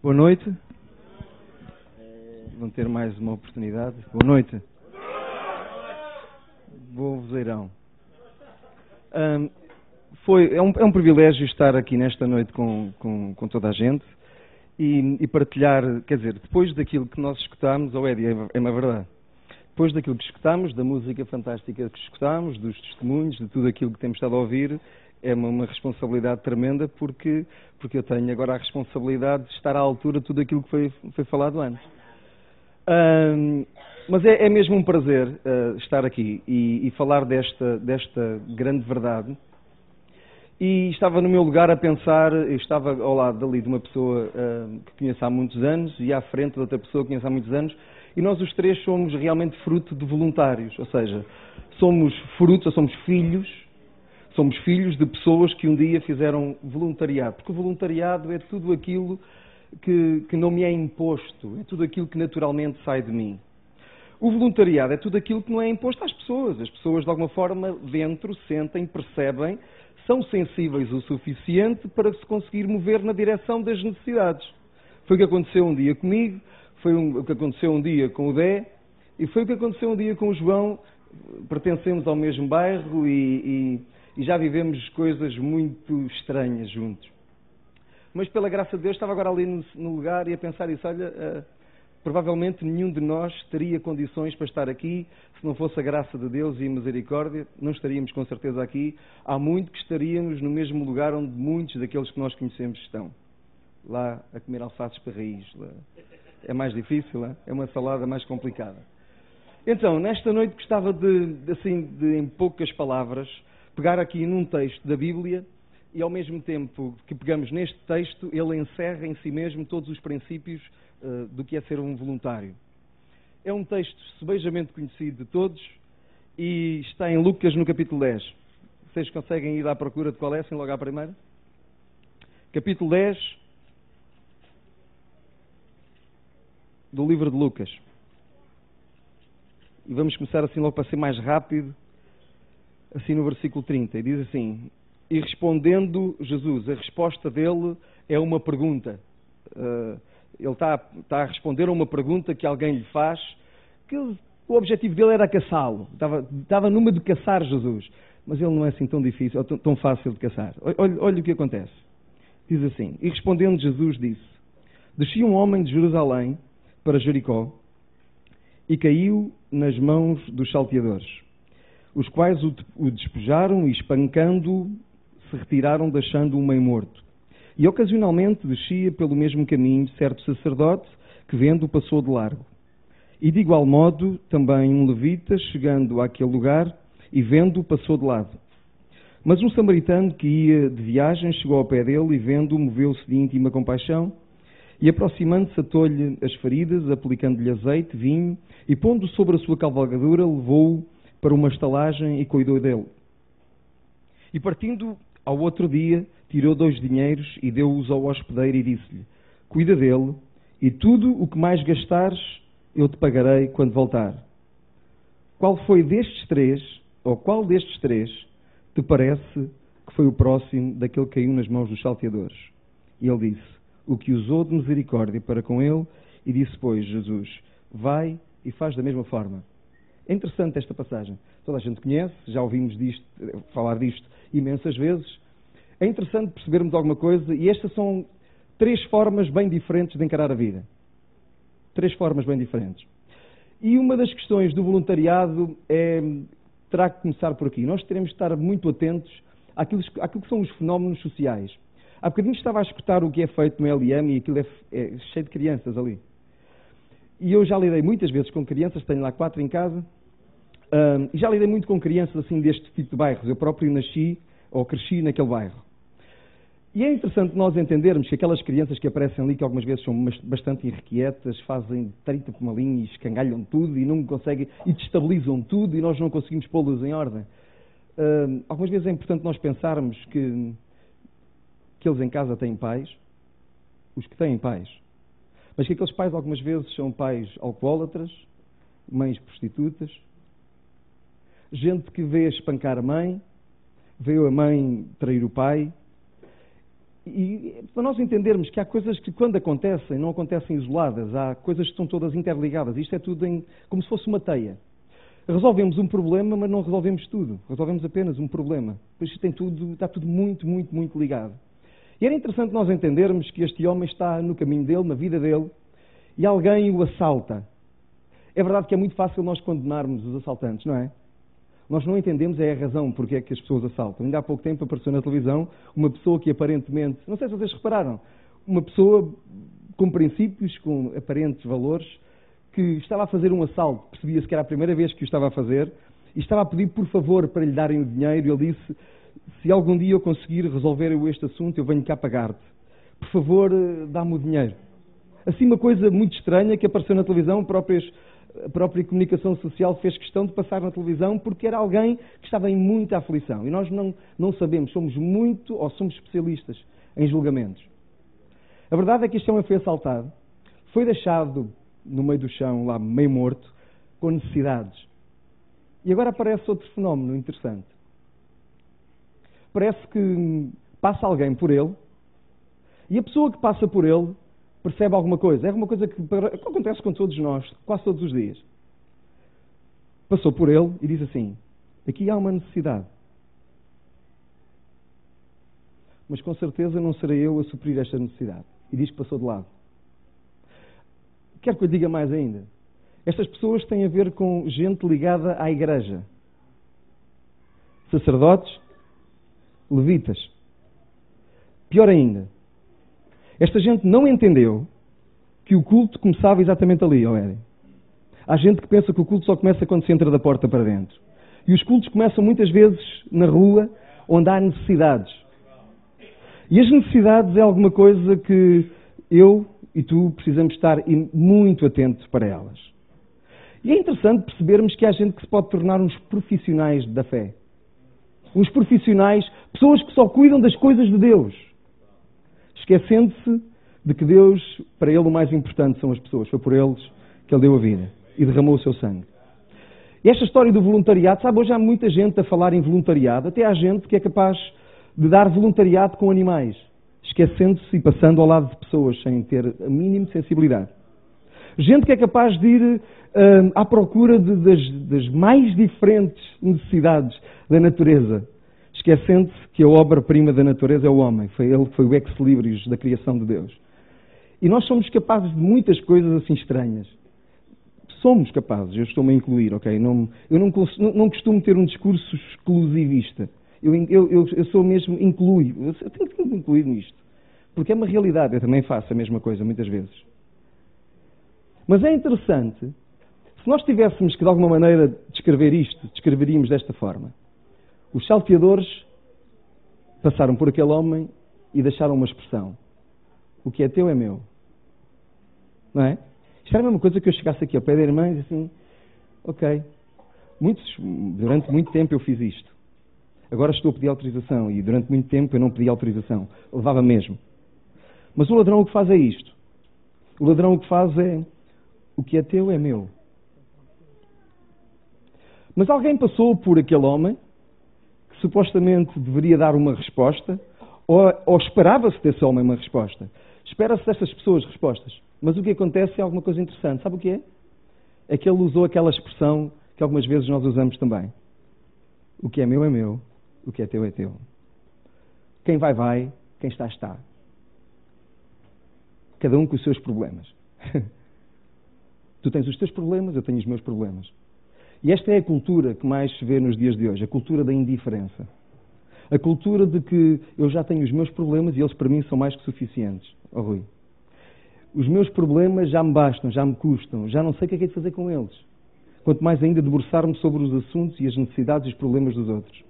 Boa noite. Vão ter mais uma oportunidade. Boa noite. Bom vozeirão. Um, foi, é, um, é um privilégio estar aqui nesta noite com, com, com toda a gente e, e, partilhar, quer dizer, depois daquilo que nós escutámos, ou oh Eddie, é, é uma verdade, depois daquilo que escutámos, da música fantástica que escutámos, dos testemunhos, de tudo aquilo que temos estado a ouvir, é uma, uma, responsabilidade tremenda porque, porque eu tenho agora a responsabilidade de estar à altura de tudo aquilo que foi, foi falado antes. Um, mas é, é, mesmo um prazer uh, estar aqui e, e, falar desta, desta grande verdade. E estava no meu lugar a pensar, estava ao lado dali de uma pessoa uh, que conheço há muitos anos e à frente de outra pessoa que conheço há muitos anos, e nós os três somos realmente fruto de voluntários, ou seja, somos frutos, ou somos filhos Somos filhos de pessoas que um dia fizeram voluntariado, porque o voluntariado é tudo aquilo que, que não me é imposto, é tudo aquilo que naturalmente sai de mim. O voluntariado é tudo aquilo que não é imposto às pessoas. As pessoas, de alguma forma, dentro, sentem, percebem, são sensíveis o suficiente para se conseguir mover na direção das necessidades. Foi o que aconteceu um dia comigo, foi o que aconteceu um dia com o Dé, e foi o que aconteceu um dia com o João. Pertencemos ao mesmo bairro e, e já vivemos coisas muito estranhas juntos. Mas pela graça de Deus estava agora ali no, lugar e a pensar isso, olha, uh, provavelmente nenhum de nós teria condições para estar aqui se não fosse a graça de Deus e a misericórdia, não estaríamos com certeza aqui. Há muito que estaríamos no mesmo lugar onde muitos daqueles que nós conhecemos estão. Lá a comer alfaces para raiz. É mais difícil, é uma salada mais complicada. Então, nesta noite gostava de, assim, de em poucas palavras, pegar aqui num texto da Bíblia e, ao mesmo tempo que pegamos neste texto, ele encerra em si mesmo todos os princípios uh, do que é ser um voluntário. É um texto sebejamente conhecido de todos e está em Lucas no capítulo 10. Vocês conseguem ir à procura de qual é, assim logo à primeira? Capítulo 10 do livro de Lucas. E vamos começar assim logo para ser mais rápido assim no versículo 30, e diz assim: E respondendo Jesus, a resposta dele é uma pergunta. Uh, ele está, está, a responder a uma pergunta que alguém lhe faz, que o objetivo dele era caçá-lo. Estava, estava numa de caçar Jesus. Mas ele não é assim tão difícil, tão, tão fácil de caçar. Olha, olha o que acontece. Diz assim: E respondendo Jesus disse: Descia um homem de Jerusalém para Jericó e caiu nas mãos dos salteadores os quais o despejaram e, espancando-o, se retiraram, deixando-o meio morto. E ocasionalmente descia pelo mesmo caminho certo sacerdote que, vendo, passou de largo. E de igual modo, também um levita, chegando àquele lugar e vendo, passou de lado. Mas um samaritano que ia de viagem chegou ao pé dele e, vendo, moveu-se de íntima compaixão e, aproximando-se, atou-lhe as feridas, aplicando-lhe azeite, vinho e, pondo sobre a sua cavalgadura, levou-o para uma estalagem e cuidou dele. E partindo ao outro dia, tirou dois dinheiros e deu-os ao hospedeiro e disse-lhe: Cuida dele, e tudo o que mais gastares, eu te pagarei quando voltar. Qual foi destes três, ou qual destes três, te parece que foi o próximo daquele que caiu nas mãos dos salteadores? E ele disse: O que usou de misericórdia para com ele, e disse, pois, Jesus: Vai e faz da mesma forma. É interessante esta passagem. Toda a gente conhece, já ouvimos disto, falar disto imensas vezes. É interessante percebermos alguma coisa e estas são três formas bem diferentes de encarar a vida. Três formas bem diferentes. E uma das questões do voluntariado é, terá que começar por aqui. Nós teremos de estar muito atentos àquilo, àquilo que são os fenómenos sociais. Há bocadinho estava a escutar o que é feito no LM e aquilo é, é cheio de crianças ali. E eu já lidei muitas vezes com crianças, tenho lá quatro em casa, um, já lidei muito com crianças assim deste tipo de bairros. Eu próprio nasci ou cresci naquele bairro. E é interessante nós entendermos que aquelas crianças que aparecem ali, que algumas vezes são bastante irrequietas, fazem 30 por uma linha e escangalham tudo e não conseguem, e destabilizam tudo e nós não conseguimos pô-los em ordem. Um, algumas vezes é importante nós pensarmos que, que eles em casa têm pais, os que têm pais, mas que aqueles pais algumas vezes são pais alcoólatras, mães prostitutas, gente que vê espancar a mãe, vê a mãe trair o pai. E para nós entendermos que há coisas que, quando acontecem, não acontecem isoladas, há coisas que estão todas interligadas. Isto é tudo em, como se fosse uma teia. Resolvemos um problema, mas não resolvemos tudo. Resolvemos apenas um problema. Pois isto tem tudo, está tudo muito, muito, muito ligado. E era interessante nós entendermos que este homem está no caminho dele, na vida dele, e alguém o assalta. É verdade que é muito fácil nós condenarmos os assaltantes, não é? Nós não entendemos é a razão porque é que as pessoas assaltam. Ainda há pouco tempo apareceu na televisão uma pessoa que aparentemente, não sei se vocês repararam, uma pessoa com princípios, com aparentes valores, que estava a fazer um assalto, percebia-se que era a primeira vez que o estava a fazer, e estava a pedir por favor para lhe darem o dinheiro, e ele disse, se algum dia eu conseguir resolver este assunto, eu venho cá pagar-te. Por favor, eh, dá-me o dinheiro. Assim, uma coisa muito estranha que apareceu na televisão, próprias a própria comunicação social fez questão de passar na televisão porque era alguém que estava em muita aflição. E nós não, não sabemos, somos muito ou somos especialistas em julgamentos. A verdade é que este homem foi assaltado, foi deixado no meio do chão, lá meio morto, com necessidades. E agora aparece outro fenómeno interessante. Parece que passa alguém por ele e a pessoa que passa por ele percebe alguma coisa. É alguma coisa que, que acontece com todos nós, quase todos os dias. Passou por ele e diz assim: aqui há uma necessidade. Mas com certeza não serei eu a suprir esta necessidade. E diz que passou de lado. Quero que eu diga mais ainda. Estas pessoas têm a ver com gente ligada à igreja. Sacerdotes, levitas. Pior ainda, esta gente não entendeu que o culto começava exatamente ali, ó Éden. Há gente que pensa que o culto só começa quando se entra da porta para dentro. E os cultos começam muitas vezes na rua, onde há necessidades. E as necessidades é alguma coisa que eu e tu precisamos estar muito atentos para elas. E é interessante percebermos que há gente que se pode tornar uns profissionais da fé. Uns profissionais, pessoas que só cuidam das coisas de Deus esquecendo-se de que Deus, para ele, o mais importante são as pessoas. Foi por eles que ele deu a vida e derramou o seu sangue. E esta história do voluntariado, sabe, hoje há muita gente a falar em voluntariado, até há gente que é capaz de dar voluntariado com animais, esquecendo-se e passando ao lado de pessoas sem ter a mínima sensibilidade. Gente que é capaz de ir uh, à procura de, das, das mais diferentes necessidades da natureza esquecendo-se que a obra-prima da natureza é o homem. Foi ele que foi o ex-libris da criação de Deus. E nós somos capazes de muitas coisas assim estranhas. Somos capazes, eu estou-me a incluir, ok? Não, eu não, não, costumo ter um discurso exclusivista. Eu, eu, eu sou mesmo, inclui. Eu tenho que me incluir nisto. Porque é uma realidade, eu também faço a mesma coisa muitas vezes. Mas é interessante, se nós tivéssemos que de alguma maneira descrever isto, descreveríamos desta forma. Os salteadores passaram por aquele homem e deixaram uma expressão: O que é teu é meu. Não é? Isto era a mesma coisa que eu chegasse aqui ao pé da irmã e disse assim: Ok, muitos, durante muito tempo eu fiz isto. Agora estou a pedir autorização e durante muito tempo eu não pedi autorização. Levava mesmo. Mas o ladrão o que faz é isto. O ladrão o que faz é: O que é teu é meu. Mas alguém passou por aquele homem supostamente deveria dar uma resposta, ou, ou esperava-se desse homem uma resposta. Espera-se destas pessoas respostas. Mas o que acontece é alguma coisa interessante. Sabe o que é? É que ele usou aquela expressão que algumas vezes nós usamos também. O que é meu é meu, o que é teu é teu. Quem vai, vai, quem está, está. Cada um com os seus problemas. tu tens os teus problemas, eu tenho os meus problemas. E esta é a cultura que mais se vê nos dias de hoje, a cultura da indiferença. A cultura de que eu já tenho os meus problemas e eles para mim são mais que suficientes. Oh, Rui. Os meus problemas já me bastam, já me custam, já não sei o que é que é de fazer com eles. Quanto mais ainda debruçar-me sobre os assuntos e as necessidades e os problemas dos outros.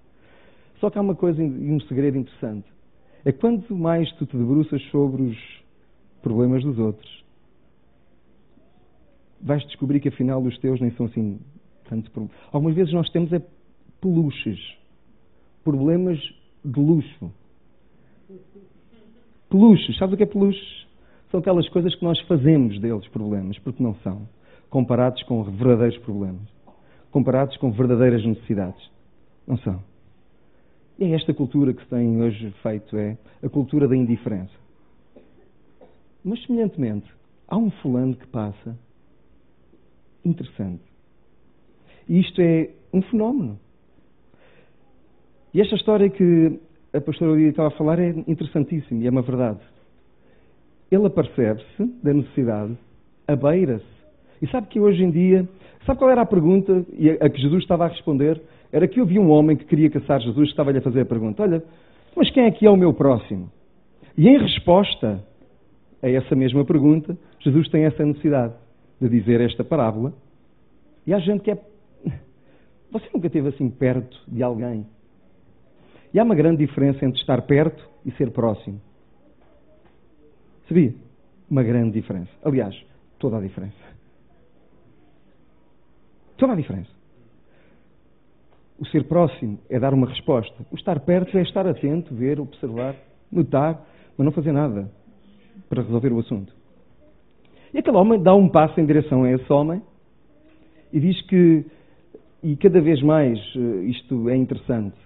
Só que há uma coisa e um segredo interessante. É quanto mais tu te debruças sobre os problemas dos outros, vais descobrir que afinal os teus nem são assim Algumas vezes nós temos é peluches, problemas de luxo. Peluches, sabe o que é peluches? São aquelas coisas que nós fazemos deles problemas, porque não são, comparados com verdadeiros problemas, comparados com verdadeiras necessidades. Não são. E é esta cultura que se tem hoje feito, é a cultura da indiferença. Mas, semelhantemente, há um fulano que passa interessante. E isto é um fenómeno. E esta história que a pastora Lídia estava a falar é interessantíssima e é uma verdade. Ele apercebe-se da necessidade, abeira-se. E sabe que hoje em dia, sabe qual era a pergunta a que Jesus estava a responder? Era que havia um homem que queria caçar Jesus, que estava-lhe a fazer a pergunta: Olha, mas quem é que é o meu próximo? E em resposta a essa mesma pergunta, Jesus tem essa necessidade de dizer esta parábola. E há gente que é. Você nunca esteve assim perto de alguém e há uma grande diferença entre estar perto e ser próximo. Sabia? Uma grande diferença. Aliás, toda a diferença. Toda a diferença. O ser próximo é dar uma resposta. O estar perto é estar atento, ver, observar, notar, mas não fazer nada para resolver o assunto. E aquele homem dá um passo em direção a esse homem e diz que, e cada vez mais eh, isto é interessante,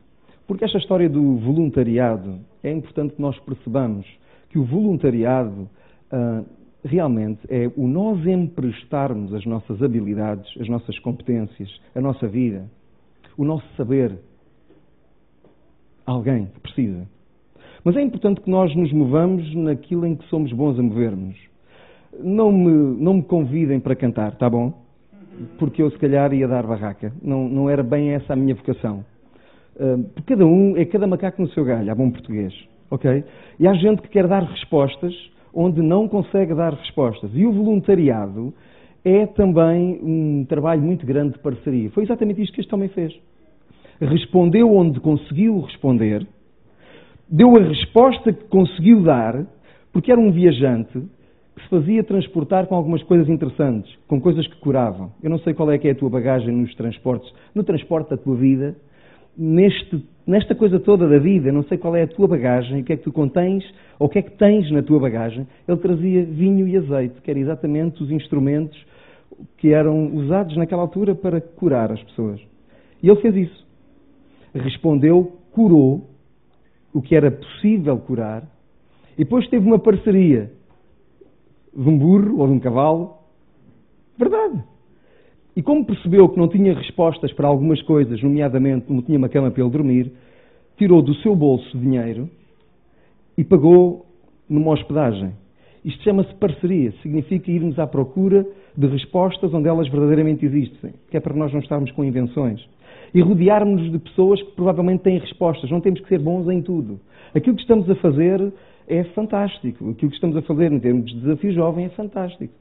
porque esta história do voluntariado é importante que nós percebamos que o voluntariado uh, realmente é o nós emprestarmos as nossas habilidades, as nossas competências, a nossa vida, o nosso saber a alguém que precisa. Mas é importante que nós nos movamos naquilo em que somos bons a movermos. Não me, não me convidem para cantar, tá bom? Porque eu se calhar ia dar barraca. Não, não era bem essa a minha vocação. Porque cada um é cada macaco no seu galho, há bom português. Ok? E há gente que quer dar respostas onde não consegue dar respostas. E o voluntariado é também um trabalho muito grande de parceria. Foi exatamente isto que este homem fez. Respondeu onde conseguiu responder, deu a resposta que conseguiu dar, porque era um viajante se fazia transportar com algumas coisas interessantes, com coisas que curavam. Eu não sei qual é que é a tua bagagem nos transportes, no transporte da tua vida, neste, nesta coisa toda da vida, não sei qual é a tua bagagem, o que é que tu contens, ou o que é que tens na tua bagagem, ele trazia vinho e azeite, que eram exatamente os instrumentos que eram usados naquela altura para curar as pessoas. E ele fez isso. Respondeu, curou o que era possível curar, e depois teve uma parceria de um burro ou de um cavalo. Verdade. E como percebeu que não tinha respostas para algumas coisas, nomeadamente não tinha uma cama para ele dormir, tirou do seu bolso dinheiro e pagou numa hospedagem. Isto chama-se parceria, significa irmos à procura de respostas onde elas verdadeiramente existem, que é para nós não estarmos com invenções. E rodearmos-nos de pessoas que provavelmente têm respostas, não temos que ser bons em tudo. Aquilo que estamos a fazer é fantástico, aquilo que estamos a fazer em termos de desafio jovem é fantástico.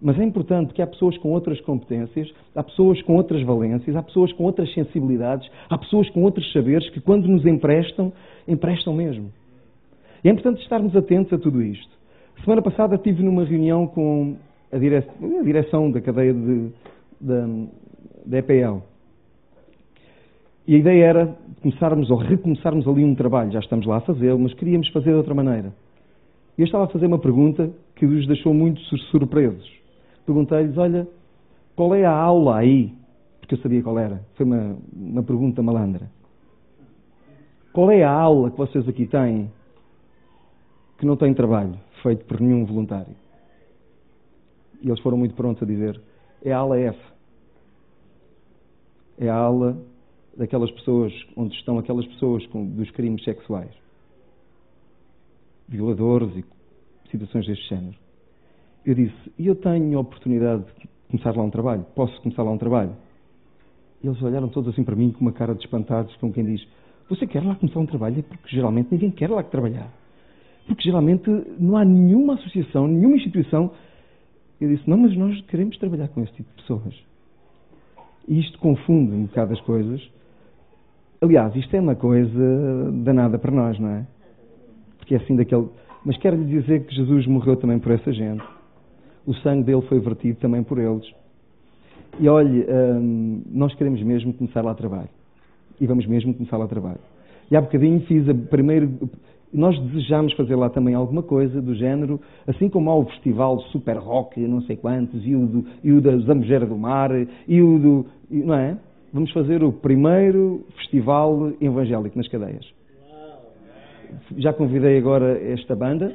Mas é importante que há pessoas com outras competências, há pessoas com outras valências, há pessoas com outras sensibilidades, há pessoas com outros saberes que, quando nos emprestam, emprestam mesmo. E é importante estarmos atentos a tudo isto. Semana passada estive numa reunião com a direção, da cadeia de, da, da EPL. E a ideia era começarmos ou recomeçarmos ali um trabalho. Já estamos lá a fazê-lo, mas queríamos fazer de outra maneira. E eu estava a fazer uma pergunta que os deixou muito surpresos perguntei-lhes: Olha, qual é a aula aí? Porque eu sabia qual era. Foi uma, uma pergunta malandra. Qual é a aula que vocês aqui têm que não tem trabalho feito por nenhum voluntário? E eles foram muito prontos a dizer: é a aula F. É a aula daquelas pessoas, onde estão aquelas pessoas com, dos crimes sexuais, violadores e situações deste género. Eu disse, e eu tenho a oportunidade de começar lá um trabalho? Posso começar lá um trabalho? E eles olharam todos assim para mim com uma cara de espantados, como quem diz, você quer lá começar um trabalho? É porque geralmente ninguém quer lá trabalhar. Porque geralmente não há nenhuma associação, nenhuma instituição. Eu disse, não, mas nós queremos trabalhar com esse tipo de pessoas. E isto confunde um bocado as coisas. Aliás, isto é uma coisa danada para nós, não é? Porque é assim daquele. Mas quero lhe dizer que Jesus morreu também por essa gente o sangue dele foi vertido também por eles. E olhe, hum, nós queremos mesmo começar lá trabalho. E vamos mesmo começar lá trabalho. E há bocadinho fiz a primeiro. Nós desejamos fazer lá também alguma coisa do género, assim como há o festival Super Rock, não sei quantos, e o, do, e o da Zambujeira do Mar, e o do. Não é? Vamos fazer o primeiro festival evangélico nas cadeias. Já convidei agora esta banda.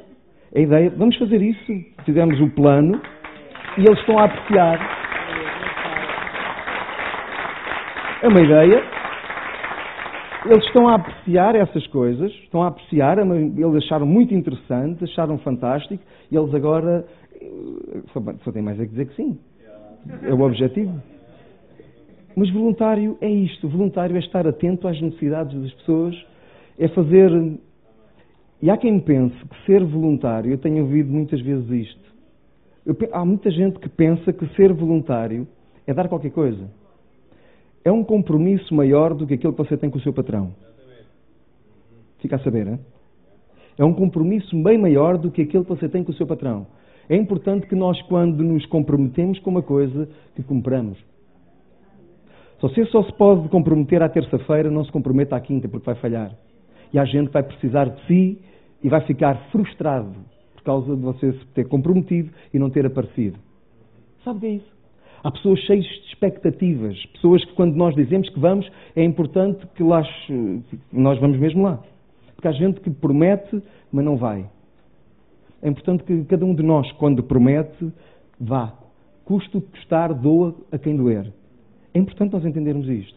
A ideia, vamos fazer isso. Fizemos o plano e eles estão a apreciar. É uma ideia. Eles estão a apreciar essas coisas, estão a apreciar, eles acharam muito interessante, acharam fantástico, e eles agora eh, só têm mais a dizer que sim. É o objetivo. Mas voluntário é isto. Voluntário é estar atento às necessidades das pessoas, é fazer. E há quem pense que ser voluntário, eu tenho ouvido muitas vezes isto. Eu, há muita gente que pensa que ser voluntário é dar qualquer coisa. É um compromisso maior do que aquele que você tem com o seu patrão. Fica a saber, hein? É um compromisso bem maior do que aquele que você tem com o seu patrão. É importante que nós, quando nos comprometemos com uma coisa, que compramos. Se você só se pode comprometer à terça-feira, não se comprometa à quinta, porque vai falhar. E há gente vai precisar de si e vai ficar frustrado por causa de você se ter comprometido e não ter aparecido. Sabe o que é isso? Há pessoas cheias de expectativas, pessoas que quando nós dizemos que vamos, é importante que lá, nós vamos mesmo lá. Porque há gente que promete, mas não vai. É importante que cada um de nós, quando promete, vá. Custo custar, doa a quem doer. É importante nós entendermos isto.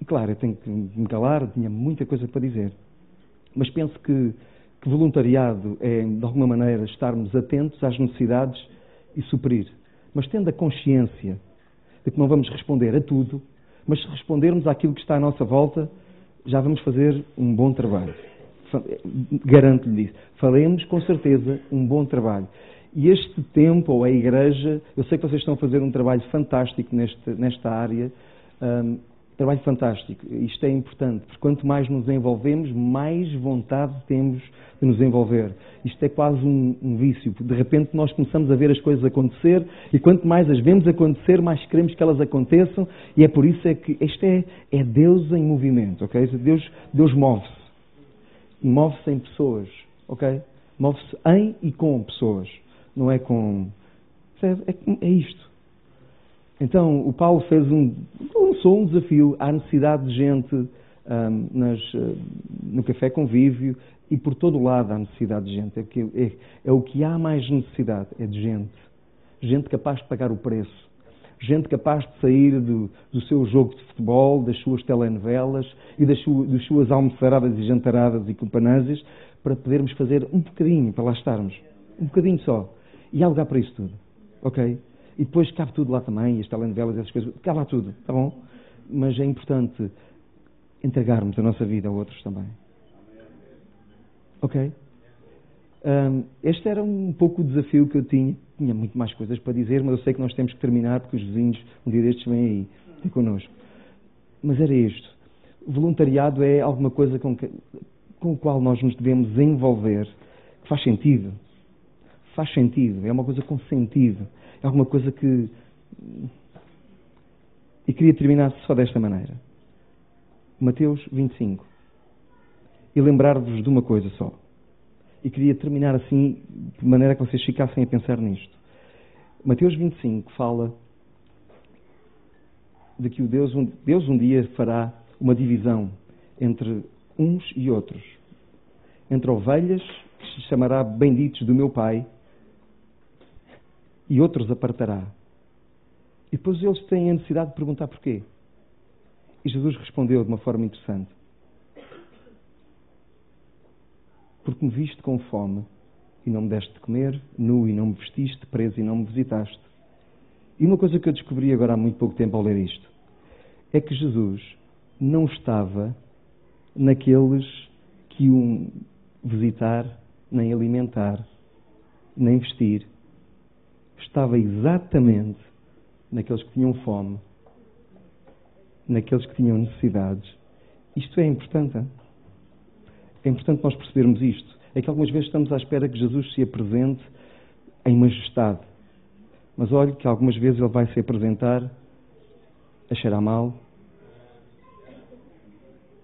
E claro, eu tenho que me calar, tinha muita coisa para dizer. Mas penso que, que voluntariado é, de alguma maneira, estarmos atentos às necessidades e suprir. Mas tendo a consciência de que não vamos responder a tudo, mas se respondermos àquilo que está à nossa volta, já vamos fazer um bom trabalho. Garanto-lhe isso. Faremos com certeza um bom trabalho. E este tempo, ou a Igreja, eu sei que vocês estão a fazer um trabalho fantástico neste, nesta área, um, trabalho fantástico. Isto é importante, porque quanto mais nos envolvemos, mais vontade temos de nos envolver. Isto é quase um, um vício. De repente nós começamos a ver as coisas acontecer e quanto mais as vemos acontecer, mais queremos que elas aconteçam e é por isso é que isto é, é Deus em movimento, ok? Deus, Deus move-se. Move-se em pessoas, ok? Move-se em e com pessoas não é com. É, é isto. Então, o Paulo fez um, lançou um desafio à necessidade de gente um, nas, uh, no café convívio e por todo o lado há necessidade de gente. É, que, é, é o que há mais necessidade, é de gente. Gente capaz de pagar o preço. Gente capaz de sair do, do seu jogo de futebol, das suas telenovelas e das, das suas almoçaradas e jantaradas e companâsias para podermos fazer um bocadinho, para lá estarmos. Um bocadinho só. E há lugar para isso tudo. Ok? E depois cabe tudo lá também, as telenovelas, essas coisas. Cabe lá tudo, tá bom? Mas é importante entregarmos a nossa vida a outros também. Ok? Um, este era um pouco o desafio que eu tinha. Tinha muito mais coisas para dizer, mas eu sei que nós temos que terminar porque os vizinhos, um dia destes, vêm aí ter connosco. Mas era isto. Voluntariado é alguma coisa com, que, com o qual nós nos devemos envolver, que faz sentido faz sentido, é uma coisa com sentido, é alguma coisa que. E queria terminar só desta maneira. Mateus 25. E lembrar-vos de uma coisa só. E queria terminar assim, de maneira que vocês ficassem a pensar nisto. Mateus 25 fala de que o Deus, um, Deus um dia fará uma divisão entre uns e outros. Entre ovelhas, que se chamará benditos do meu Pai, e outros apartará. E depois eles têm a necessidade de perguntar porquê. E Jesus respondeu de uma forma interessante. Porque me viste com fome e não me deste de comer, nu e não me vestiste, preso e não me visitaste. E uma coisa que eu descobri agora há muito pouco tempo ao ler isto é que Jesus não estava naqueles que iam visitar, nem alimentar, nem vestir, estava exatamente naqueles que tinham fome, naqueles que tinham necessidades. Isto é importante. Hein? É importante nós percebermos isto. É que algumas vezes estamos à espera que Jesus se apresente em majestade. Mas olhe que algumas vezes ele vai se apresentar a cheirar mal,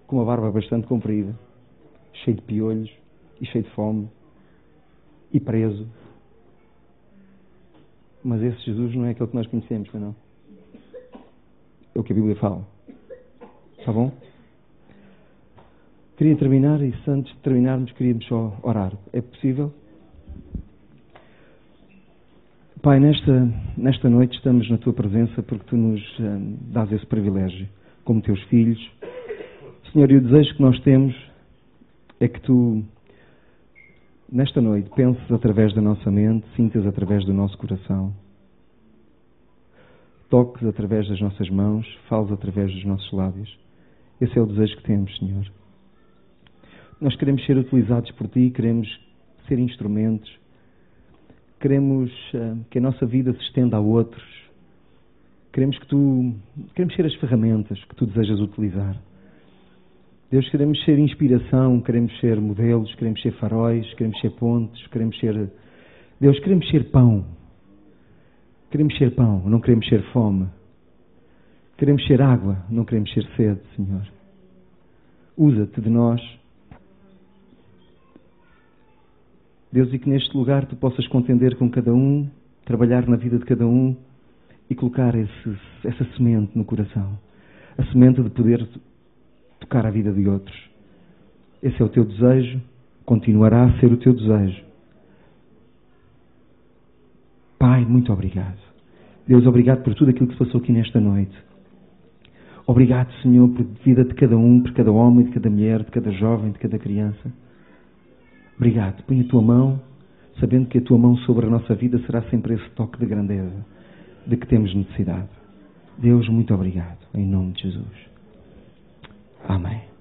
com uma barba bastante comprida, cheio de piolhos e cheio de fome, e preso. Mas esse Jesus não é aquele que nós conhecemos, não? É o que a Bíblia fala. Está bom? Queria terminar e antes de terminarmos queríamos só orar. É possível? Pai, nesta, nesta noite estamos na Tua presença porque Tu nos um, dás esse privilégio como Teus filhos. Senhor, e o desejo que nós temos é que Tu, nesta noite, penses através da nossa mente, sintas através do nosso coração, toques através das nossas mãos, fales através dos nossos lábios. Esse é o desejo que temos, Senhor. Nós queremos ser utilizados por Ti, queremos ser instrumentos queremos uh, que a nossa vida se estenda a outros. Queremos que tu, queremos ser as ferramentas que tu desejas utilizar. Deus, queremos ser inspiração, queremos ser modelos, queremos ser faróis, queremos ser pontes, queremos ser. Deus, queremos ser pão. Queremos ser pão, não queremos ser fome. Queremos ser água, não queremos ser sede, Senhor. Usa-te de nós Deus, e que neste lugar tu possas contender com cada um, trabalhar na vida de cada um e colocar esse, essa semente no coração. A semente de poder tocar a vida de outros. Esse é o teu desejo, continuará a ser o teu desejo. Pai, muito obrigado. Deus, obrigado por tudo aquilo que se passou aqui nesta noite. Obrigado, Senhor, por vida de cada um, por cada homem, de cada mulher, de cada jovem, de cada criança. Obrigado. Põe a tua mão, sabendo que a tua mão sobre a nossa vida será sempre esse toque de grandeza de que temos necessidade. Deus, muito obrigado. Em nome de Jesus. Amen.